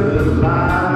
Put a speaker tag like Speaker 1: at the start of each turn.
Speaker 1: Good.